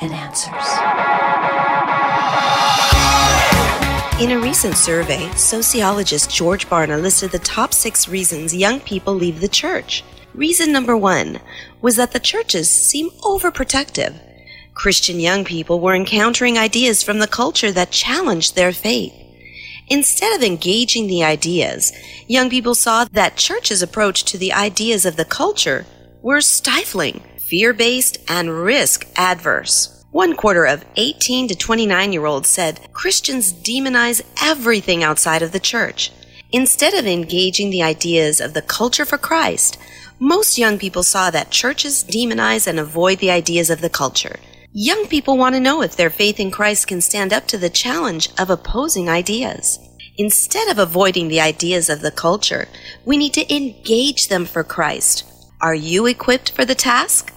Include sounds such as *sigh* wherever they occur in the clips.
And Answers. In a recent survey, sociologist George Barna listed the top six reasons young people leave the church. Reason number one was that the churches seem overprotective. Christian young people were encountering ideas from the culture that challenged their faith. Instead of engaging the ideas, young people saw that church's approach to the ideas of the culture were stifling, fear based, and risk adverse. One quarter of 18 to 29 year olds said Christians demonize everything outside of the church. Instead of engaging the ideas of the culture for Christ, most young people saw that churches demonize and avoid the ideas of the culture. Young people want to know if their faith in Christ can stand up to the challenge of opposing ideas. Instead of avoiding the ideas of the culture, we need to engage them for Christ. Are you equipped for the task?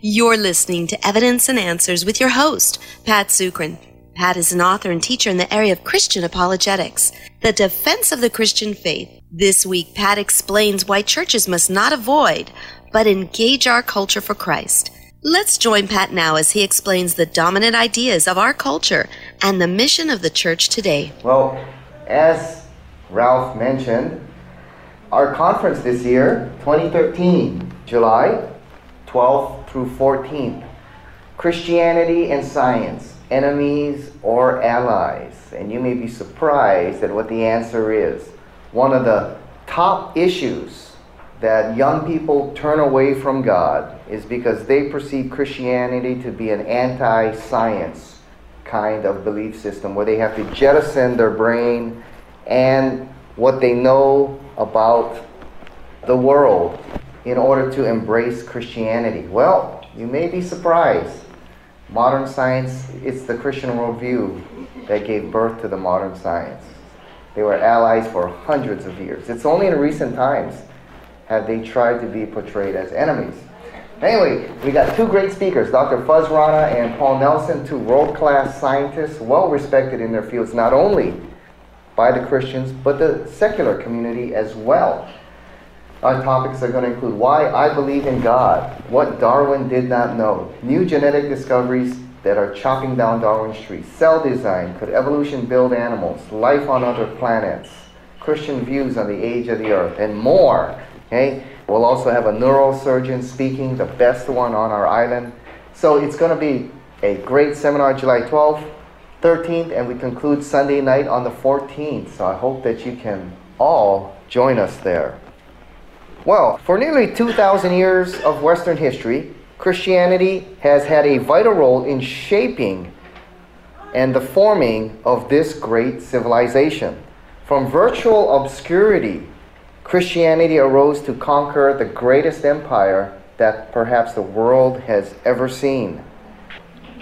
You're listening to Evidence and Answers with your host, Pat Zukeran. Pat is an author and teacher in the area of Christian apologetics, the defense of the Christian faith. This week, Pat explains why churches must not avoid, but engage our culture for Christ. Let's join Pat now as he explains the dominant ideas of our culture and the mission of the church today. Well, as Ralph mentioned, our conference this year, 2013, July 12th through 14th. Christianity and science, enemies or allies? And you may be surprised at what the answer is. One of the top issues that young people turn away from God is because they perceive Christianity to be an anti science kind of belief system where they have to jettison their brain and what they know about the world in order to embrace Christianity. Well, you may be surprised. Modern science, it's the Christian worldview that gave birth to the modern science. They were allies for hundreds of years. It's only in recent times have they tried to be portrayed as enemies. Anyway, we got two great speakers, Dr. Fuz Rana and Paul Nelson, two world-class scientists, well respected in their fields, not only by the Christians, but the secular community as well. Our topics are going to include why I believe in God, what Darwin did not know, new genetic discoveries that are chopping down Darwin's tree, cell design, could evolution build animals, life on other planets, Christian views on the age of the earth, and more. Okay? We'll also have a neurosurgeon speaking, the best one on our island. So it's going to be a great seminar July 12th, 13th, and we conclude Sunday night on the 14th. So I hope that you can all join us there. Well, for nearly 2,000 years of Western history, Christianity has had a vital role in shaping and the forming of this great civilization. From virtual obscurity, Christianity arose to conquer the greatest empire that perhaps the world has ever seen.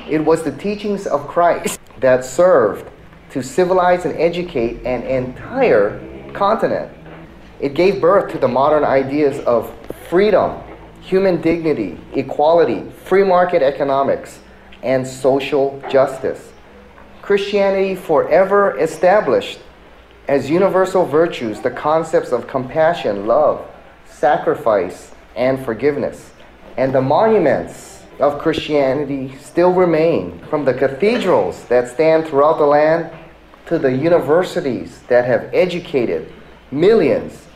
It was the teachings of Christ that served to civilize and educate an entire continent. It gave birth to the modern ideas of freedom, human dignity, equality, free market economics, and social justice. Christianity forever established as universal virtues the concepts of compassion, love, sacrifice, and forgiveness. And the monuments of Christianity still remain, from the cathedrals that stand throughout the land to the universities that have educated millions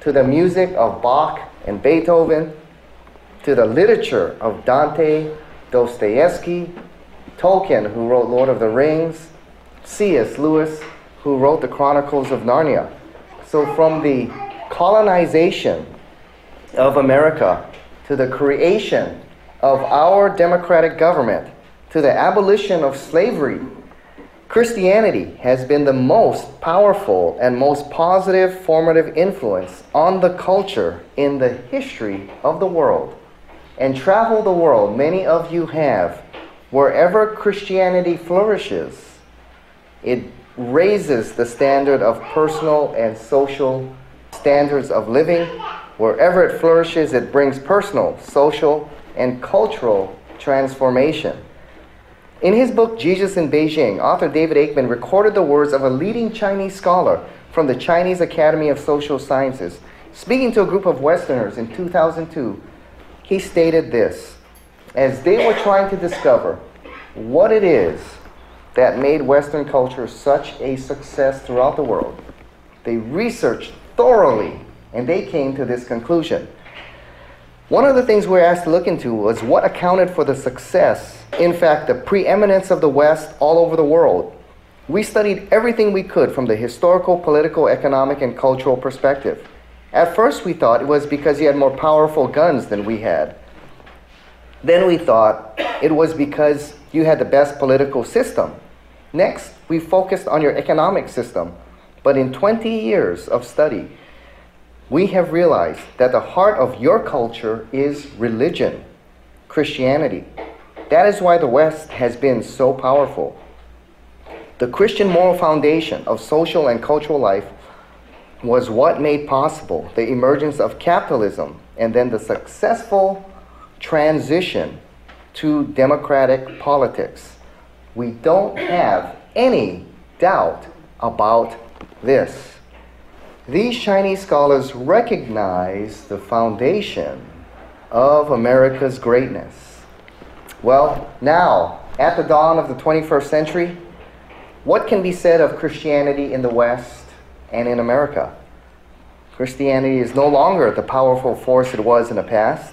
to the music of Bach and Beethoven, to the literature of Dante, Dostoevsky, Tolkien, who wrote Lord of the Rings, C.S. Lewis, who wrote the Chronicles of Narnia. So, from the colonization of America to the creation of our democratic government to the abolition of slavery Christianity has been the most powerful and most positive formative influence on the culture in the history of the world. And travel the world, many of you have, wherever Christianity flourishes, it raises the standard of personal and social standards of living. Wherever it flourishes, it brings personal, social, and cultural transformation. In his book, Jesus in Beijing, author David Aikman recorded the words of a leading Chinese scholar from the Chinese Academy of Social Sciences. Speaking to a group of Westerners in 2002, he stated this as they were trying to discover what it is that made Western culture such a success throughout the world, they researched thoroughly and they came to this conclusion. One of the things we were asked to look into was what accounted for the success, in fact, the preeminence of the West all over the world. We studied everything we could from the historical, political, economic, and cultural perspective. At first, we thought it was because he had more powerful guns than we had. Then we thought it was because you had the best political system. Next, we focused on your economic system. But in 20 years of study, we have realized that the heart of your culture is religion, Christianity. That is why the West has been so powerful. The Christian moral foundation of social and cultural life was what made possible the emergence of capitalism and then the successful transition to democratic politics. We don't have any doubt about this. These Chinese scholars recognize the foundation of America's greatness. Well, now, at the dawn of the 21st century, what can be said of Christianity in the West and in America? Christianity is no longer the powerful force it was in the past.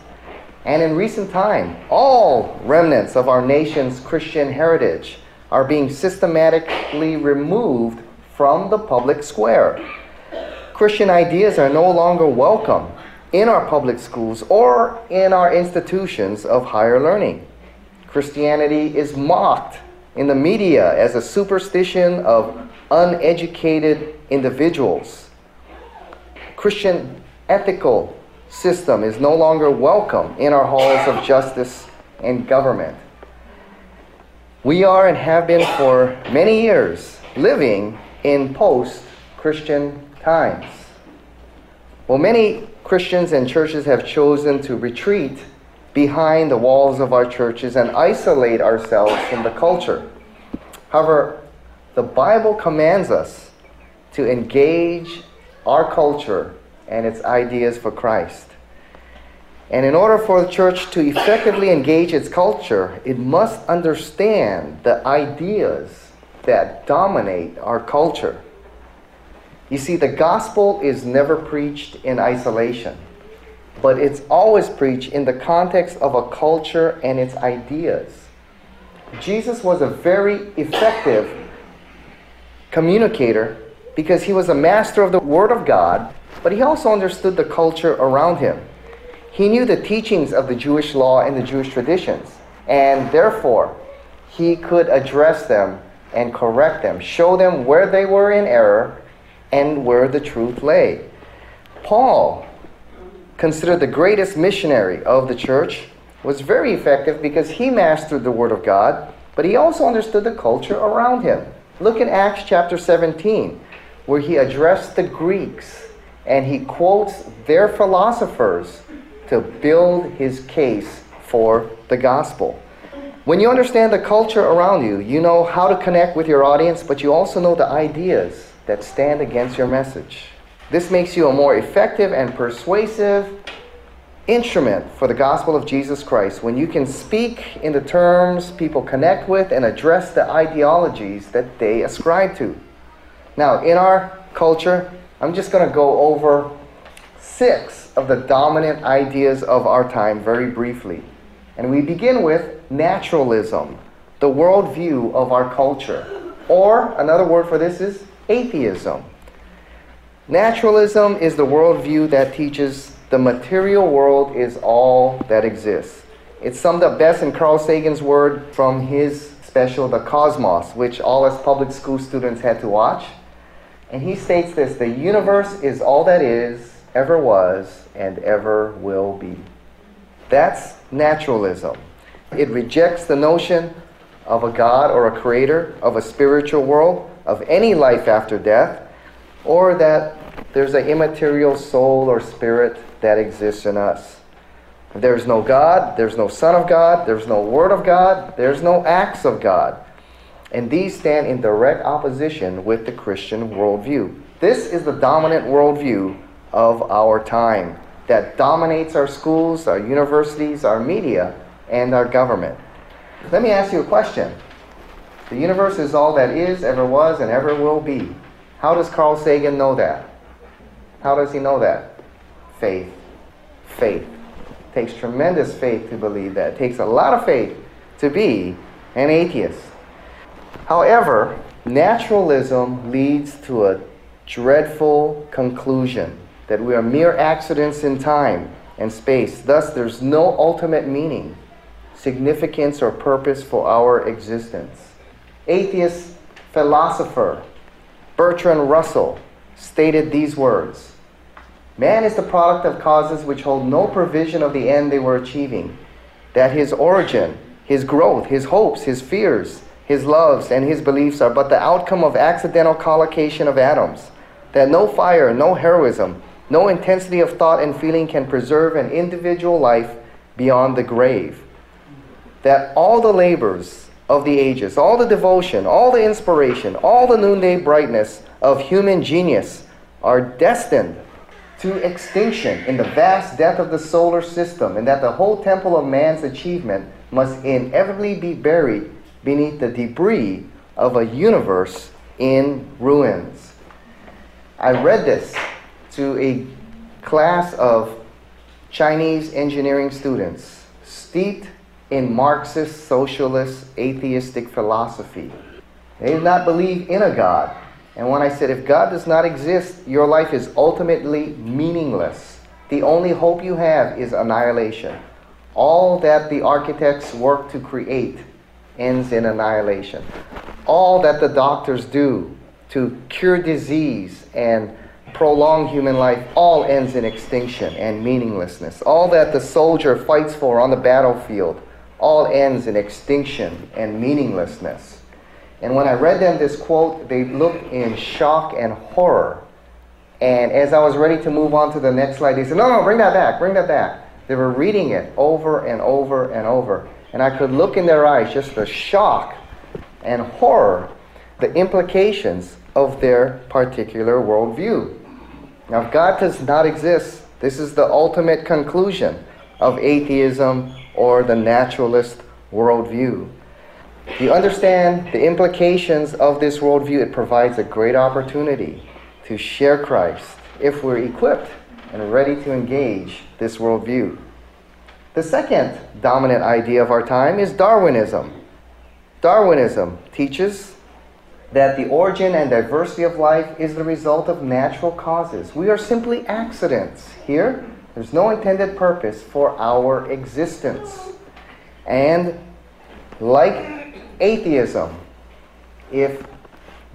And in recent time, all remnants of our nation's Christian heritage are being systematically removed from the public square. Christian ideas are no longer welcome in our public schools or in our institutions of higher learning. Christianity is mocked in the media as a superstition of uneducated individuals. Christian ethical system is no longer welcome in our halls of justice and government. We are and have been for many years living in post Christian times. Well, many Christians and churches have chosen to retreat behind the walls of our churches and isolate ourselves from the culture. However, the Bible commands us to engage our culture and its ideas for Christ. And in order for the church to effectively engage its culture, it must understand the ideas that dominate our culture. You see, the gospel is never preached in isolation, but it's always preached in the context of a culture and its ideas. Jesus was a very effective communicator because he was a master of the Word of God, but he also understood the culture around him. He knew the teachings of the Jewish law and the Jewish traditions, and therefore he could address them and correct them, show them where they were in error, and where the truth lay. Paul, considered the greatest missionary of the church, was very effective because he mastered the Word of God, but he also understood the culture around him. Look in Acts chapter 17, where he addressed the Greeks and he quotes their philosophers to build his case for the gospel. When you understand the culture around you, you know how to connect with your audience, but you also know the ideas that stand against your message. This makes you a more effective and persuasive instrument for the gospel of Jesus Christ when you can speak in the terms people connect with and address the ideologies that they ascribe to. Now, in our culture, I'm just going to go over six of the dominant ideas of our time very briefly. And we begin with naturalism, the worldview of our culture. Or another word for this is atheism. Naturalism is the worldview that teaches the material world is all that exists. It's summed up best in Carl Sagan's word from his special, The Cosmos, which all us public school students had to watch. And he states this The universe is all that is, ever was, and ever will be. That's naturalism. It rejects the notion of a God or a creator, of a spiritual world, of any life after death, or that there's an immaterial soul or spirit that exists in us. There's no God, there's no Son of God, there's no Word of God, there's no acts of God. And these stand in direct opposition with the Christian worldview. This is the dominant worldview of our time that dominates our schools, our universities, our media, and our government. Let me ask you a question. The universe is all that is, ever was, and ever will be. How does Carl Sagan know that? How does he know that? Faith. Faith. It takes tremendous faith to believe that. It takes a lot of faith to be an atheist. However, naturalism leads to a dreadful conclusion that we are mere accidents in time and space. Thus, there's no ultimate meaning, significance, or purpose for our existence. Atheist philosopher Bertrand Russell stated these words Man is the product of causes which hold no provision of the end they were achieving, that his origin, his growth, his hopes, his fears, his loves, and his beliefs are but the outcome of accidental collocation of atoms, that no fire, no heroism, no intensity of thought and feeling can preserve an individual life beyond the grave, that all the labors of the ages, all the devotion, all the inspiration, all the noonday brightness of human genius are destined to extinction in the vast death of the solar system, and that the whole temple of man's achievement must inevitably be buried beneath the debris of a universe in ruins. I read this to a class of Chinese engineering students steeped in Marxist, socialist, atheistic philosophy. They did not believe in a God. And when I said, if God does not exist, your life is ultimately meaningless. The only hope you have is annihilation. All that the architects work to create ends in annihilation. All that the doctors do to cure disease and prolong human life all ends in extinction and meaninglessness. All that the soldier fights for on the battlefield all ends in extinction and meaninglessness. And when I read them this quote, they looked in shock and horror. And as I was ready to move on to the next slide, they said, No, no, bring that back, bring that back. They were reading it over and over and over. And I could look in their eyes just the shock and horror, the implications of their particular worldview. Now, if God does not exist, this is the ultimate conclusion of atheism or the naturalist worldview. If you understand the implications of this worldview, it provides a great opportunity to share Christ if we're equipped and ready to engage this worldview. The second dominant idea of our time is Darwinism. Darwinism teaches that the origin and diversity of life is the result of natural causes. We are simply accidents here. There's no intended purpose for our existence. And like atheism, if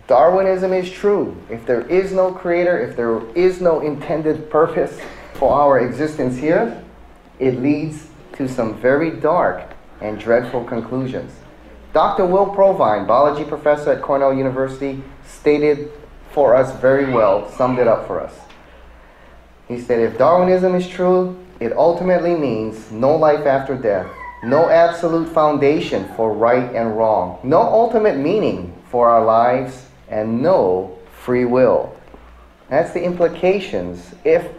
Darwinism is true, if there is no creator, if there is no intended purpose for our existence here, it leads to some very dark and dreadful conclusions. Dr. Will Provine, biology professor at Cornell University, stated for us very well, summed it up for us. He said, if Darwinism is true, it ultimately means no life after death, no absolute foundation for right and wrong, no ultimate meaning for our lives, and no free will. That's the implications if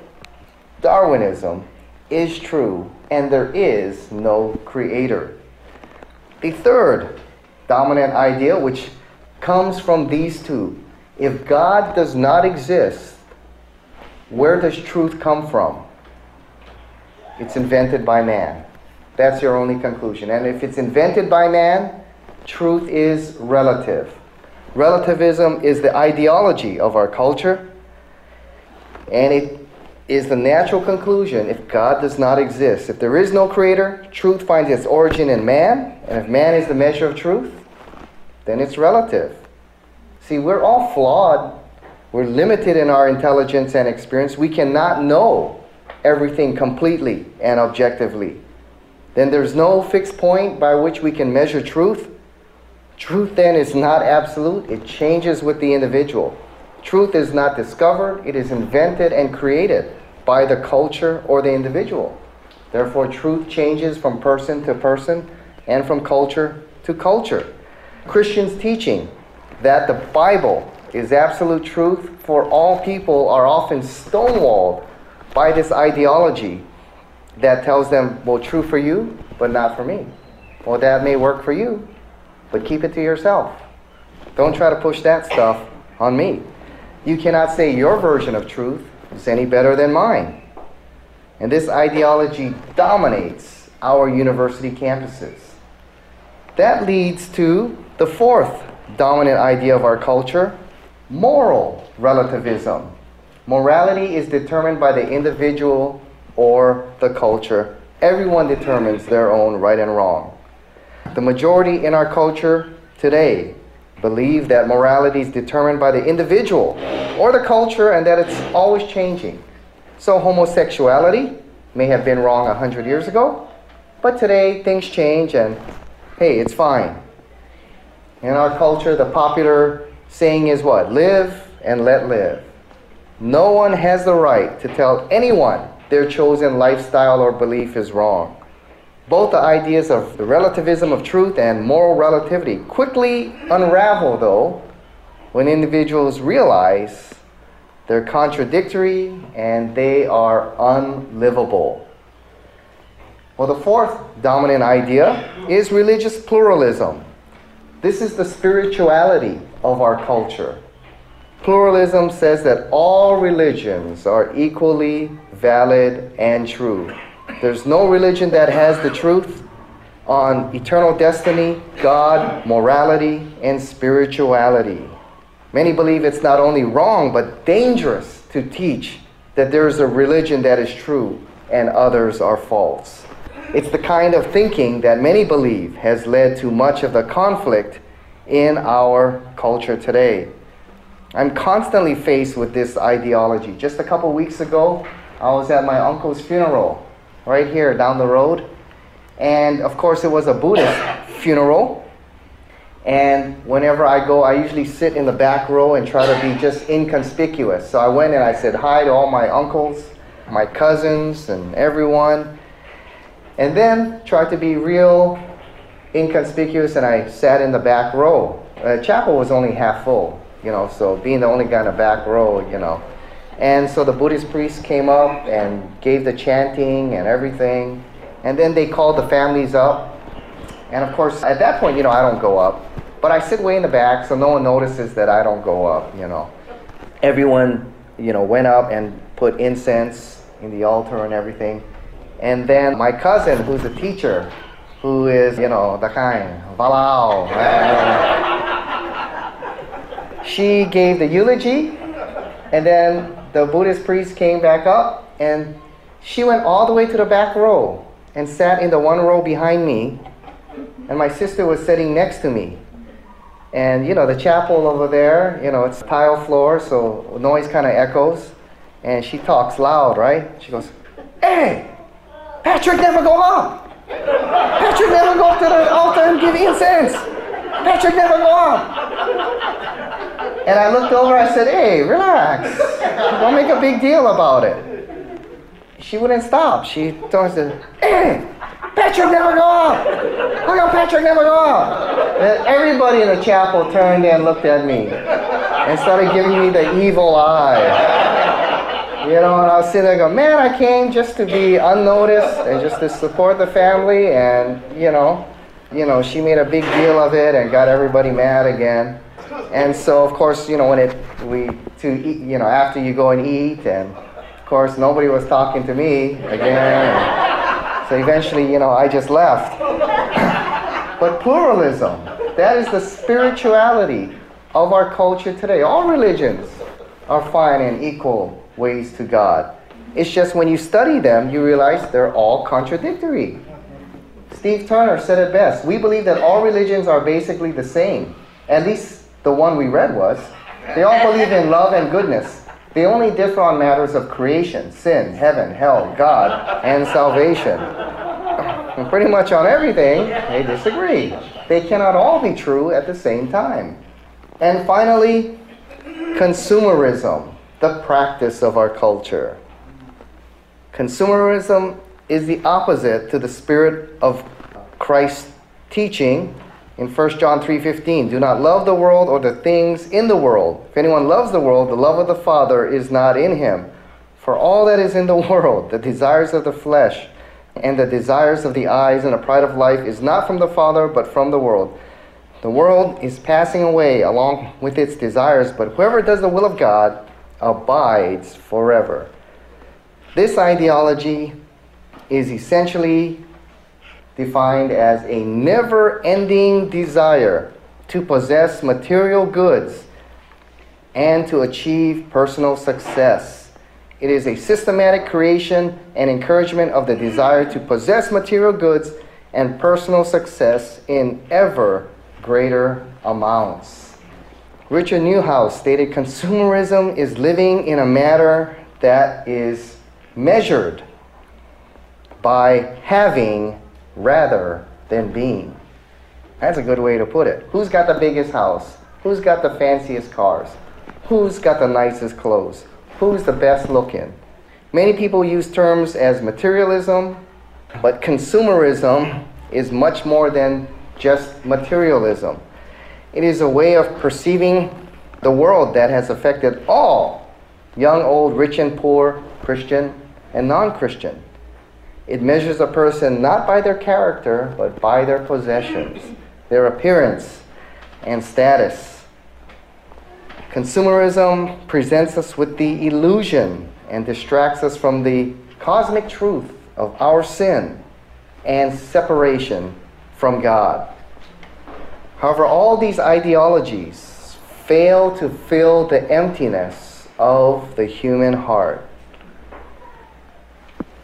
Darwinism is true and there is no creator. The third dominant idea, which comes from these two. If God does not exist, where does truth come from? It's invented by man. That's your only conclusion. And if it's invented by man, truth is relative. Relativism is the ideology of our culture, and it is the natural conclusion if God does not exist. If there is no creator, truth finds its origin in man, and if man is the measure of truth, then it's relative. See, we're all flawed. We're limited in our intelligence and experience. We cannot know everything completely and objectively. Then there's no fixed point by which we can measure truth. Truth then is not absolute, it changes with the individual. Truth is not discovered, it is invented and created by the culture or the individual. Therefore, truth changes from person to person and from culture to culture. Christians' teaching that the Bible is absolute truth for all people are often stonewalled by this ideology that tells them, well, true for you but not for me. Well, that may work for you, but keep it to yourself. Don't try to push that stuff on me. You cannot say your version of truth is any better than mine. And this ideology dominates our university campuses. That leads to the fourth dominant idea of our culture moral relativism. Morality is determined by the individual or the culture. Everyone determines their own right and wrong. The majority in our culture today believe that morality is determined by the individual or the culture and that it's always changing. So, homosexuality may have been wrong 100 years ago, but today things change and hey, it's fine. In our culture, the popular saying is what? Live and let live. No one has the right to tell anyone their chosen lifestyle or belief is wrong. Both the ideas of the relativism of truth and moral relativity quickly unravel, though, when individuals realize they're contradictory and they are unlivable. Well, the fourth dominant idea is religious pluralism. This is the spirituality of our culture. Pluralism says that all religions are equally valid and true. There's no religion that has the truth on eternal destiny, God, morality, and spirituality. Many believe it's not only wrong but dangerous to teach that there's a religion that is true and others are false. It's the kind of thinking that many believe has led to much of the conflict in our culture today. I'm constantly faced with this ideology. Just a couple weeks ago, I was at my uncle's funeral right here down the road. And of course, it was a Buddhist funeral. And whenever I go, I usually sit in the back row and try to be just inconspicuous. So I went and I said hi to all my uncles, my cousins, and everyone. And then tried to be real inconspicuous and I sat in the back row. The chapel was only half full, you know, so being the only guy in the back row, you know. And so the Buddhist priest came up and gave the chanting and everything. And then they called the families up. And of course, at that point, you know, I don't go up. But I sit way in the back so no one notices that I don't go up, you know. Everyone, you know, went up and put incense in the altar and everything. And then my cousin, who's a teacher, who is, you know, the kind, Valao, she gave the eulogy. And then the Buddhist priest came back up and she went all the way to the back row and sat in the one row behind me. And my sister was sitting next to me. And you know, the chapel over there, you know, it's tile floor, so noise kind of echoes. And she talks loud, right? She goes, Hey, Patrick never go up. Patrick never go up to the altar and give incense. Patrick never go up. And I looked over, I said, hey, relax. Don't make a big deal about it. She wouldn't stop. She told us, hey, Patrick never go up. How come Patrick never go up? And everybody in the chapel turned and looked at me and started giving me the evil eye. You know, and I was sitting there go, man, I came just to be unnoticed and just to support the family. And, you know, you know, she made a big deal of it and got everybody mad again. And so, of course, you know, when it we to eat, you know, after you go and eat, and of course, nobody was talking to me again. so eventually, you know, I just left. but pluralism, that is the spirituality of our culture today. All religions are fine and equal ways to God. It's just when you study them, you realize they're all contradictory. Steve Turner said it best. We believe that all religions are basically the same. At least the one we read was, they all believe in love and goodness. They only differ on matters of creation, sin, heaven, hell, God, and salvation. And *laughs* pretty much on everything, they disagree. They cannot all be true at the same time. And finally, consumerism, the practice of our culture. Consumerism is the opposite to the spirit of Christ's teaching in 1 John 3:15, "Do not love the world or the things in the world. If anyone loves the world, the love of the Father is not in him. For all that is in the *laughs* world, the desires of the flesh, and the desires of the eyes and the pride of life is not from the Father, but from the world. The world is passing away along with its desires, but whoever does the will of God abides forever. This ideology is essentially defined as a never ending desire to possess material goods and to achieve personal success. It is a systematic creation and encouragement of the desire to possess material goods and personal success in ever greater amounts. Richard Neuhaus stated consumerism is living in a manner that is measured by having rather than being. That's a good way to put it. Who's got the biggest house? Who's got the fanciest cars? Who's got the nicest clothes? Who's the best looking? Many people use terms as materialism, but consumerism is much more than just materialism. It is a way of perceiving the world that has affected all young, old, rich, and poor, Christian, and non Christian. It measures a person not by their character, but by their possessions, their appearance, and status. Consumerism presents us with the illusion and distracts us from the cosmic truth of our sin and separation from God. However, all these ideologies fail to fill the emptiness of the human heart.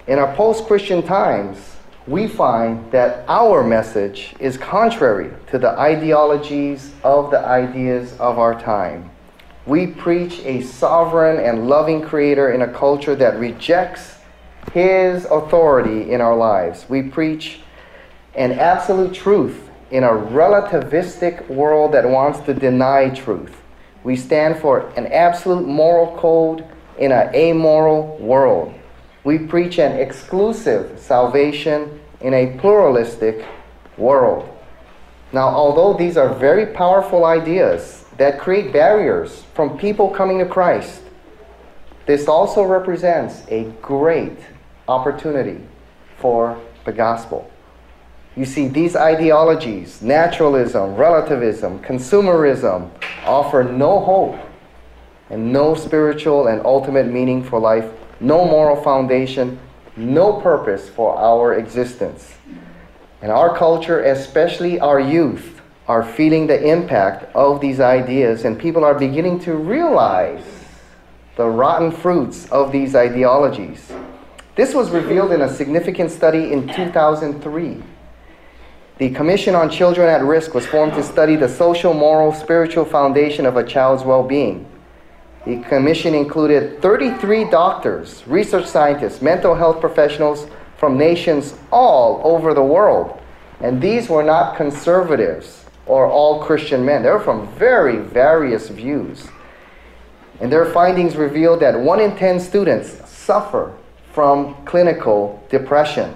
In our post Christian times, we find that our message is contrary to the ideologies of the ideas of our time. We preach a sovereign and loving creator in a culture that rejects his authority in our lives. We preach an absolute truth in a relativistic world that wants to deny truth. We stand for an absolute moral code in an amoral world. We preach an exclusive salvation in a pluralistic world. Now, although these are very powerful ideas, that create barriers from people coming to Christ. This also represents a great opportunity for the gospel. You see, these ideologies, naturalism, relativism, consumerism, offer no hope and no spiritual and ultimate meaning for life, no moral foundation, no purpose for our existence. And our culture, especially our youth, are feeling the impact of these ideas, and people are beginning to realize the rotten fruits of these ideologies. This was revealed in a significant study in 2003. The Commission on Children at Risk was formed to study the social, moral, spiritual foundation of a child's well being. The commission included 33 doctors, research scientists, mental health professionals from nations all over the world. And these were not conservatives or all Christian men. They were from very various views. And their findings revealed that 1 in 10 students suffer from clinical depression.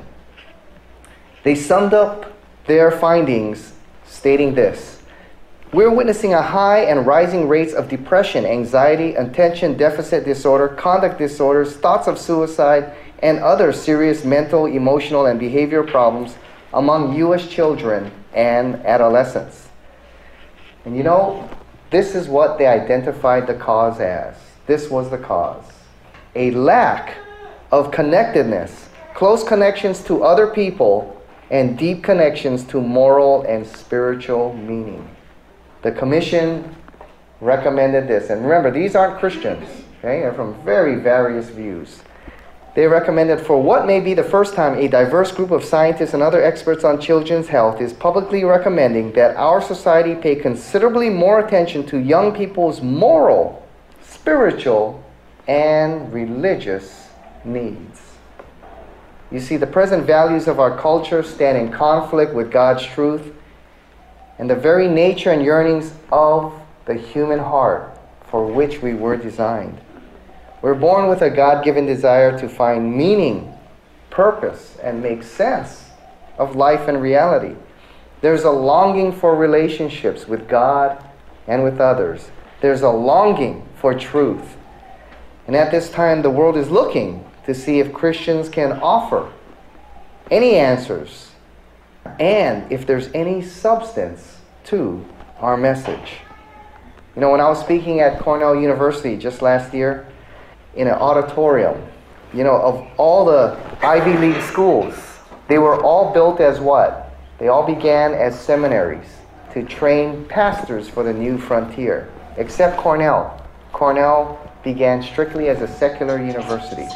They summed up their findings stating this We're witnessing a high and rising rates of depression, anxiety, attention deficit disorder, conduct disorders, thoughts of suicide, and other serious mental, emotional, and behavioral problems among U.S. children and adolescents. And you know, this is what they identified the cause as. This was the cause a lack of connectedness, close connections to other people, and deep connections to moral and spiritual meaning. The commission recommended this. And remember, these aren't Christians, okay? They're from very various views. They recommended for what may be the first time a diverse group of scientists and other experts on children's health is publicly recommending that our society pay considerably more attention to young people's moral, spiritual, and religious needs. You see, the present values of our culture stand in conflict with God's truth and the very nature and yearnings of the human heart for which we were designed. We're born with a God given desire to find meaning, purpose, and make sense of life and reality. There's a longing for relationships with God and with others. There's a longing for truth. And at this time, the world is looking to see if Christians can offer any answers, and if there's any substance to our message. You know, when I was speaking at Cornell University just last year in an auditorium, you know, of all the Ivy League schools, they were all built as what? They all began as seminaries to train pastors for the new frontier, except Cornell. Cornell began strictly as a secular university.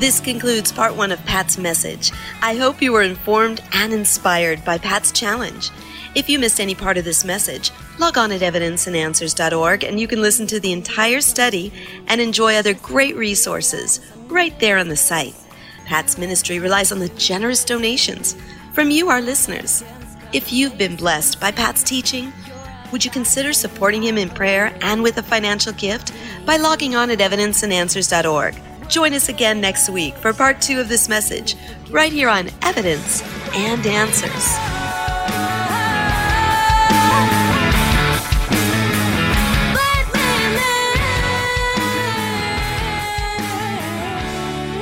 This concludes part one of Pat's message. I hope you were informed and inspired by Pat's challenge. If you missed any part of this message, log on at evidenceandanswers.org and you can listen to the entire study and enjoy other great resources right there on the site. Pat's ministry relies on the generous donations from you, our listeners. If you've been blessed by Pat's teaching, would you consider supporting him in prayer and with a financial gift by logging on at evidenceandanswers.org? Join us again next week for part two of this message, right here on Evidence and Answers.